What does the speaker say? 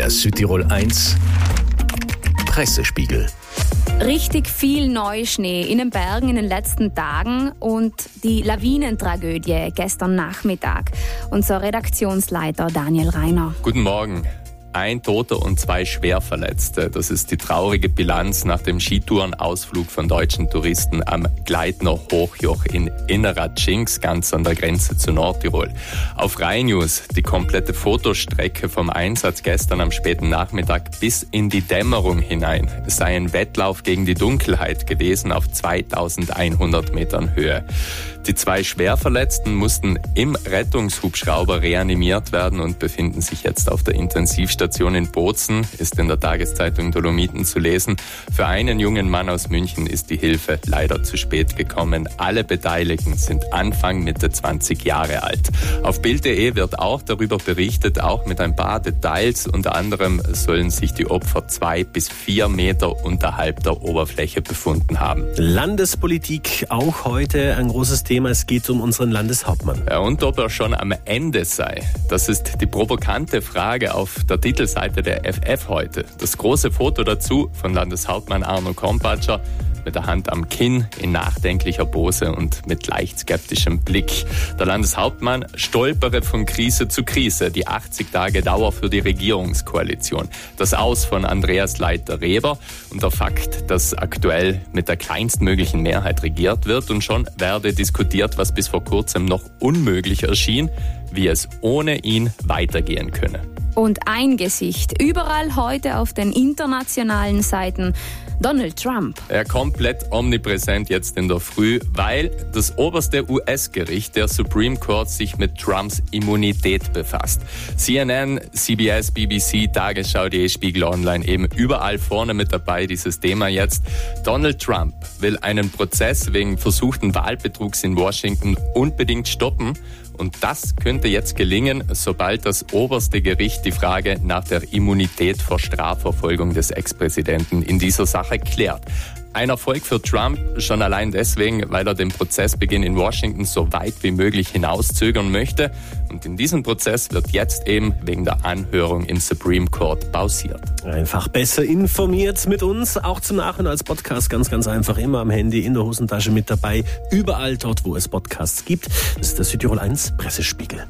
Der Südtirol 1 Pressespiegel. Richtig viel Neuschnee in den Bergen in den letzten Tagen und die Lawinentragödie gestern Nachmittag. Unser Redaktionsleiter Daniel Reiner. Guten Morgen. Ein Toter und zwei Schwerverletzte. Das ist die traurige Bilanz nach dem Skitourenausflug von deutschen Touristen am Gleitner Hochjoch in Inneradschinks, ganz an der Grenze zu Nordtirol. Auf Rhein News die komplette Fotostrecke vom Einsatz gestern am späten Nachmittag bis in die Dämmerung hinein. Es sei ein Wettlauf gegen die Dunkelheit gewesen auf 2100 Metern Höhe. Die zwei Schwerverletzten mussten im Rettungshubschrauber reanimiert werden und befinden sich jetzt auf der Intensivstation in Bozen, ist in der Tageszeitung Dolomiten zu lesen. Für einen jungen Mann aus München ist die Hilfe leider zu spät gekommen. Alle Beteiligten sind Anfang Mitte 20 Jahre alt. Auf Bild.de wird auch darüber berichtet, auch mit ein paar Details. Unter anderem sollen sich die Opfer zwei bis vier Meter unterhalb der Oberfläche befunden haben. Landespolitik auch heute ein großes Thema. Es geht um unseren Landeshauptmann. Ja, und ob er schon am Ende sei. Das ist die provokante Frage auf der Titelseite der FF heute. Das große Foto dazu von Landeshauptmann Arno Kompatscher mit der Hand am Kinn, in nachdenklicher Pose und mit leicht skeptischem Blick. Der Landeshauptmann stolpere von Krise zu Krise, die 80 Tage Dauer für die Regierungskoalition, das Aus von Andreas Leiter-Reber und der Fakt, dass aktuell mit der kleinstmöglichen Mehrheit regiert wird und schon werde diskutiert, was bis vor kurzem noch unmöglich erschien, wie es ohne ihn weitergehen könne. Und ein Gesicht. Überall heute auf den internationalen Seiten. Donald Trump. Er komplett omnipräsent jetzt in der Früh, weil das oberste US-Gericht, der Supreme Court, sich mit Trumps Immunität befasst. CNN, CBS, BBC, Tagesschau.de, Spiegel Online eben überall vorne mit dabei dieses Thema jetzt. Donald Trump will einen Prozess wegen versuchten Wahlbetrugs in Washington unbedingt stoppen. Und das könnte jetzt gelingen, sobald das oberste Gericht die Frage nach der Immunität vor Strafverfolgung des Ex-Präsidenten in dieser Sache klärt. Ein Erfolg für Trump schon allein deswegen, weil er den Prozessbeginn in Washington so weit wie möglich hinauszögern möchte. Und in diesem Prozess wird jetzt eben wegen der Anhörung im Supreme Court pausiert. Einfach besser informiert mit uns, auch zum Nachhinein als Podcast ganz, ganz einfach immer am Handy, in der Hosentasche mit dabei, überall dort, wo es Podcasts gibt. Das ist der Südtirol 1 Pressespiegel.